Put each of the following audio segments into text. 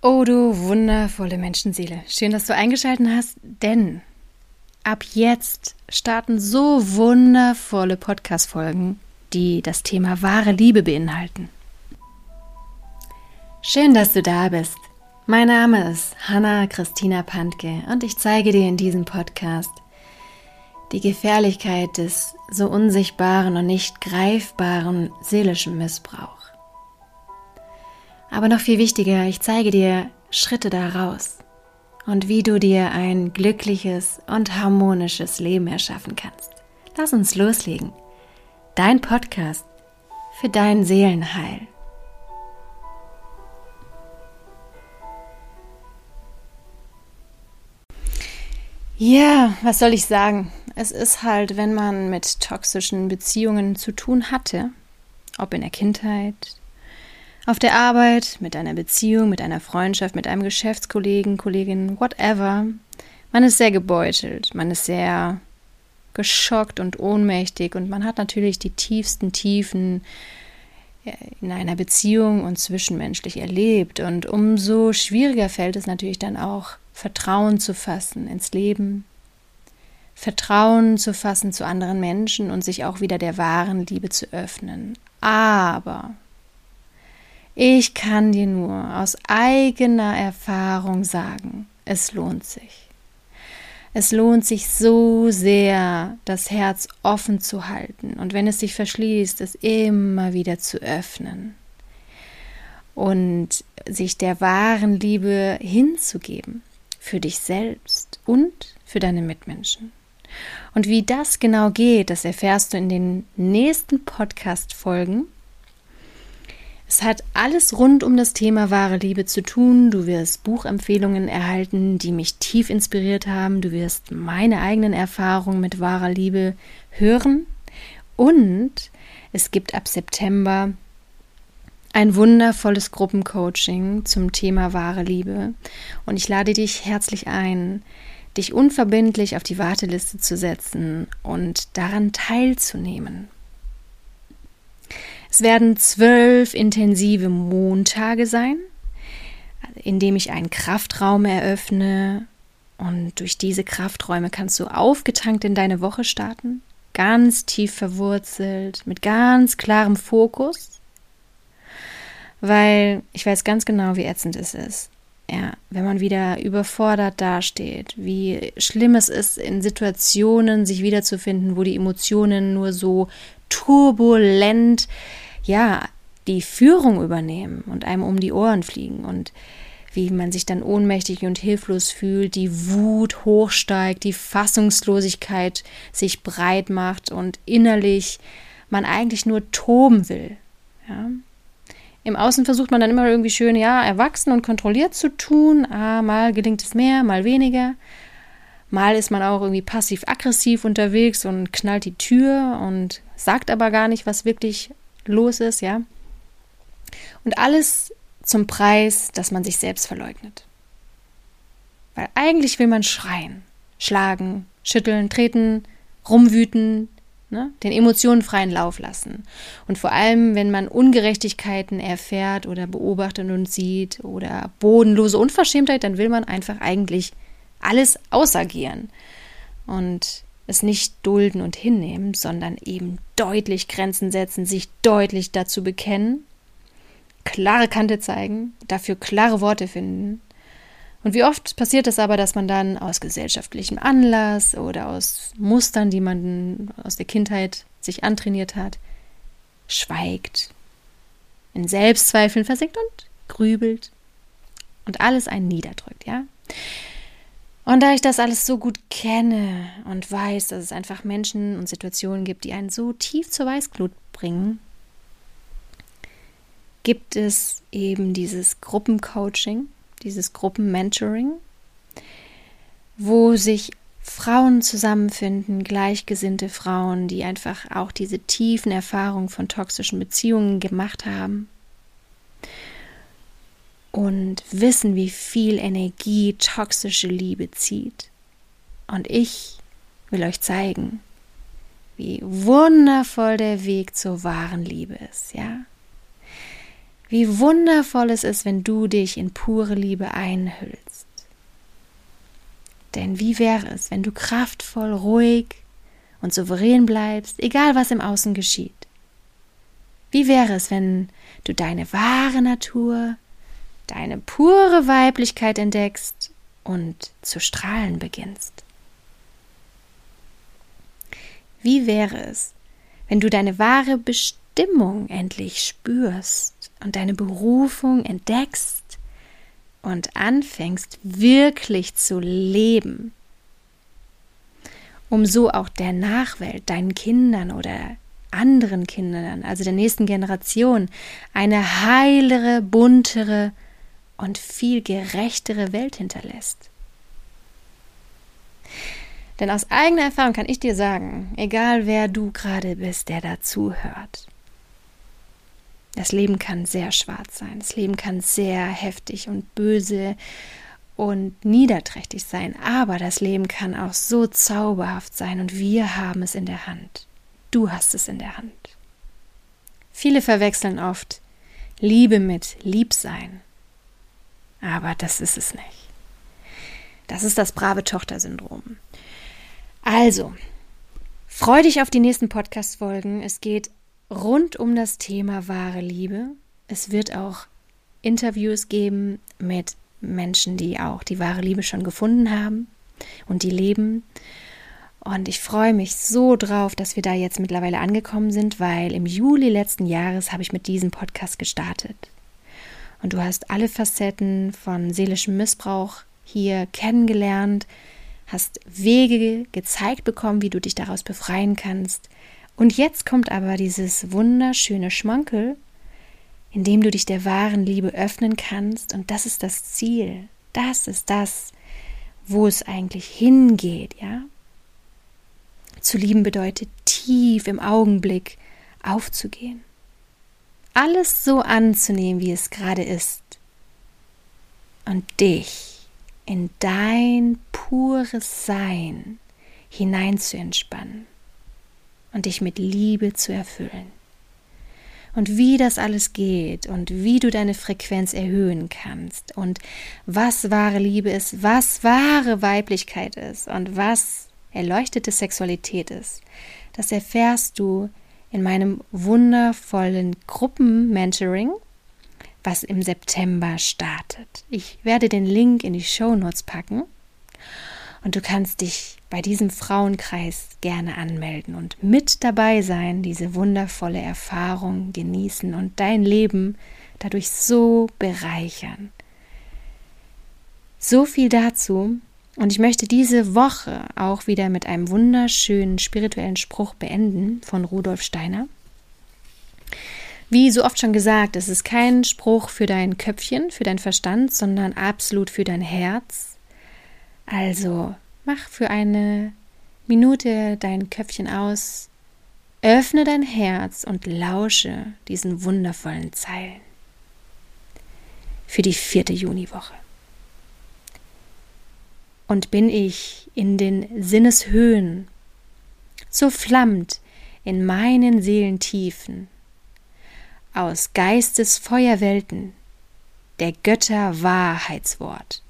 Oh du wundervolle Menschenseele, schön, dass du eingeschaltet hast, denn ab jetzt starten so wundervolle Podcast-Folgen, die das Thema wahre Liebe beinhalten. Schön, dass du da bist. Mein Name ist Hanna Christina Pantke und ich zeige dir in diesem Podcast die Gefährlichkeit des so unsichtbaren und nicht greifbaren seelischen Missbrauchs. Aber noch viel wichtiger, ich zeige dir Schritte daraus und wie du dir ein glückliches und harmonisches Leben erschaffen kannst. Lass uns loslegen. Dein Podcast für dein Seelenheil. Ja, was soll ich sagen? Es ist halt, wenn man mit toxischen Beziehungen zu tun hatte, ob in der Kindheit, auf der Arbeit, mit einer Beziehung, mit einer Freundschaft, mit einem Geschäftskollegen, Kollegin, whatever. Man ist sehr gebeutelt, man ist sehr geschockt und ohnmächtig und man hat natürlich die tiefsten Tiefen in einer Beziehung und zwischenmenschlich erlebt. Und umso schwieriger fällt es natürlich dann auch, Vertrauen zu fassen ins Leben, Vertrauen zu fassen zu anderen Menschen und sich auch wieder der wahren Liebe zu öffnen. Aber ich kann dir nur aus eigener Erfahrung sagen, es lohnt sich. Es lohnt sich so sehr, das Herz offen zu halten und wenn es sich verschließt, es immer wieder zu öffnen und sich der wahren Liebe hinzugeben für dich selbst und für deine Mitmenschen. Und wie das genau geht, das erfährst du in den nächsten Podcast-Folgen. Es hat alles rund um das Thema wahre Liebe zu tun. Du wirst Buchempfehlungen erhalten, die mich tief inspiriert haben. Du wirst meine eigenen Erfahrungen mit wahrer Liebe hören. Und es gibt ab September ein wundervolles Gruppencoaching zum Thema wahre Liebe. Und ich lade dich herzlich ein, dich unverbindlich auf die Warteliste zu setzen und daran teilzunehmen. Es werden zwölf intensive Montage sein, in dem ich einen Kraftraum eröffne. Und durch diese Krafträume kannst du aufgetankt in deine Woche starten, ganz tief verwurzelt, mit ganz klarem Fokus. Weil ich weiß ganz genau, wie ätzend es ist. Ja, wenn man wieder überfordert dasteht, wie schlimm es ist, in Situationen sich wiederzufinden, wo die Emotionen nur so turbulent, ja, die Führung übernehmen und einem um die Ohren fliegen und wie man sich dann ohnmächtig und hilflos fühlt, die Wut hochsteigt, die Fassungslosigkeit sich breit macht und innerlich man eigentlich nur toben will. Ja? Im Außen versucht man dann immer irgendwie schön, ja, erwachsen und kontrolliert zu tun. Ah, mal gelingt es mehr, mal weniger. Mal ist man auch irgendwie passiv-aggressiv unterwegs und knallt die Tür und sagt aber gar nicht, was wirklich los ist, ja. Und alles zum Preis, dass man sich selbst verleugnet. Weil eigentlich will man schreien, schlagen, schütteln, treten, rumwüten, ne? den Emotionen freien Lauf lassen. Und vor allem, wenn man Ungerechtigkeiten erfährt oder beobachtet und sieht oder bodenlose Unverschämtheit, dann will man einfach eigentlich alles ausagieren und es nicht dulden und hinnehmen, sondern eben deutlich Grenzen setzen, sich deutlich dazu bekennen, klare Kante zeigen, dafür klare Worte finden. Und wie oft passiert es aber, dass man dann aus gesellschaftlichem Anlass oder aus Mustern, die man aus der Kindheit sich antrainiert hat, schweigt, in Selbstzweifeln versinkt und grübelt und alles einen niederdrückt, ja? Und da ich das alles so gut kenne und weiß, dass es einfach Menschen und Situationen gibt, die einen so tief zur Weißglut bringen, gibt es eben dieses Gruppencoaching, dieses Gruppenmentoring, wo sich Frauen zusammenfinden, gleichgesinnte Frauen, die einfach auch diese tiefen Erfahrungen von toxischen Beziehungen gemacht haben und wissen, wie viel Energie toxische Liebe zieht. Und ich will euch zeigen, wie wundervoll der Weg zur wahren Liebe ist, ja? Wie wundervoll es ist, wenn du dich in pure Liebe einhüllst. Denn wie wäre es, wenn du kraftvoll, ruhig und souverän bleibst, egal was im Außen geschieht? Wie wäre es, wenn du deine wahre Natur, deine pure Weiblichkeit entdeckst und zu strahlen beginnst? Wie wäre es, wenn du deine wahre Bestimmung endlich spürst und deine Berufung entdeckst und anfängst wirklich zu leben, um so auch der Nachwelt, deinen Kindern oder anderen Kindern, also der nächsten Generation, eine heilere, buntere und viel gerechtere Welt hinterlässt. Denn aus eigener Erfahrung kann ich dir sagen, egal wer du gerade bist, der dazu hört, das Leben kann sehr schwarz sein, das Leben kann sehr heftig und böse und niederträchtig sein, aber das Leben kann auch so zauberhaft sein und wir haben es in der Hand. Du hast es in der Hand. Viele verwechseln oft Liebe mit Liebsein, aber das ist es nicht. Das ist das brave Tochter-Syndrom. Also, freu dich auf die nächsten Podcast-Folgen. Es geht rund um das Thema wahre Liebe. Es wird auch Interviews geben mit Menschen, die auch die wahre Liebe schon gefunden haben und die leben. Und ich freue mich so drauf, dass wir da jetzt mittlerweile angekommen sind, weil im Juli letzten Jahres habe ich mit diesem Podcast gestartet. Und du hast alle Facetten von seelischem Missbrauch hier kennengelernt, hast Wege gezeigt bekommen, wie du dich daraus befreien kannst. Und jetzt kommt aber dieses wunderschöne Schmankel, in dem du dich der wahren Liebe öffnen kannst. Und das ist das Ziel. Das ist das, wo es eigentlich hingeht, ja? Zu lieben bedeutet tief im Augenblick aufzugehen. Alles so anzunehmen, wie es gerade ist. Und dich in dein pures Sein hinein zu entspannen und dich mit Liebe zu erfüllen. Und wie das alles geht und wie du deine Frequenz erhöhen kannst und was wahre Liebe ist, was wahre Weiblichkeit ist und was erleuchtete Sexualität ist, das erfährst du in meinem wundervollen Gruppen-Mentoring was im September startet. Ich werde den Link in die Show Notes packen und du kannst dich bei diesem Frauenkreis gerne anmelden und mit dabei sein, diese wundervolle Erfahrung genießen und dein Leben dadurch so bereichern. So viel dazu. Und ich möchte diese Woche auch wieder mit einem wunderschönen spirituellen Spruch beenden von Rudolf Steiner. Wie so oft schon gesagt, es ist kein Spruch für dein Köpfchen, für dein Verstand, sondern absolut für dein Herz. Also mach für eine Minute dein Köpfchen aus, öffne dein Herz und lausche diesen wundervollen Zeilen. Für die vierte Juniwoche. Und bin ich in den Sinneshöhen, so flammt in meinen Seelentiefen aus Geistes Feuerwelten, der Götter Wahrheitswort.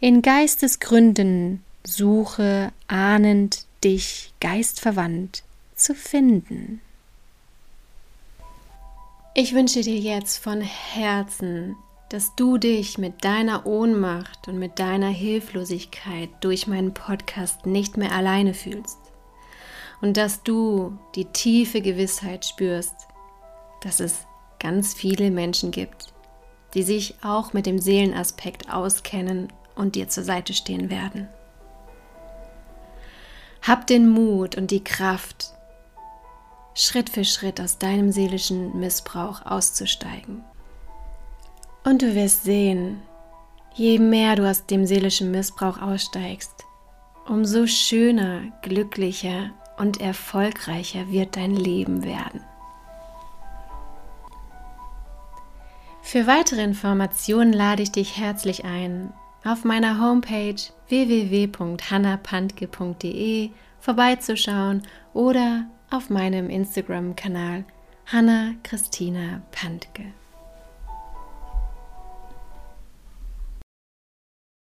In Geistesgründen suche ahnend dich geistverwandt zu finden. Ich wünsche dir jetzt von Herzen, dass du dich mit deiner Ohnmacht und mit deiner Hilflosigkeit durch meinen Podcast nicht mehr alleine fühlst und dass du die tiefe Gewissheit spürst, dass es ganz viele Menschen gibt, die sich auch mit dem Seelenaspekt auskennen und dir zur Seite stehen werden. Hab den Mut und die Kraft, Schritt für Schritt aus deinem seelischen Missbrauch auszusteigen. Und du wirst sehen, je mehr du aus dem seelischen Missbrauch aussteigst, umso schöner, glücklicher und erfolgreicher wird dein Leben werden. Für weitere Informationen lade ich dich herzlich ein, auf meiner Homepage www.hannapantke.de vorbeizuschauen oder auf meinem Instagram-Kanal Hanna Christina Pantke.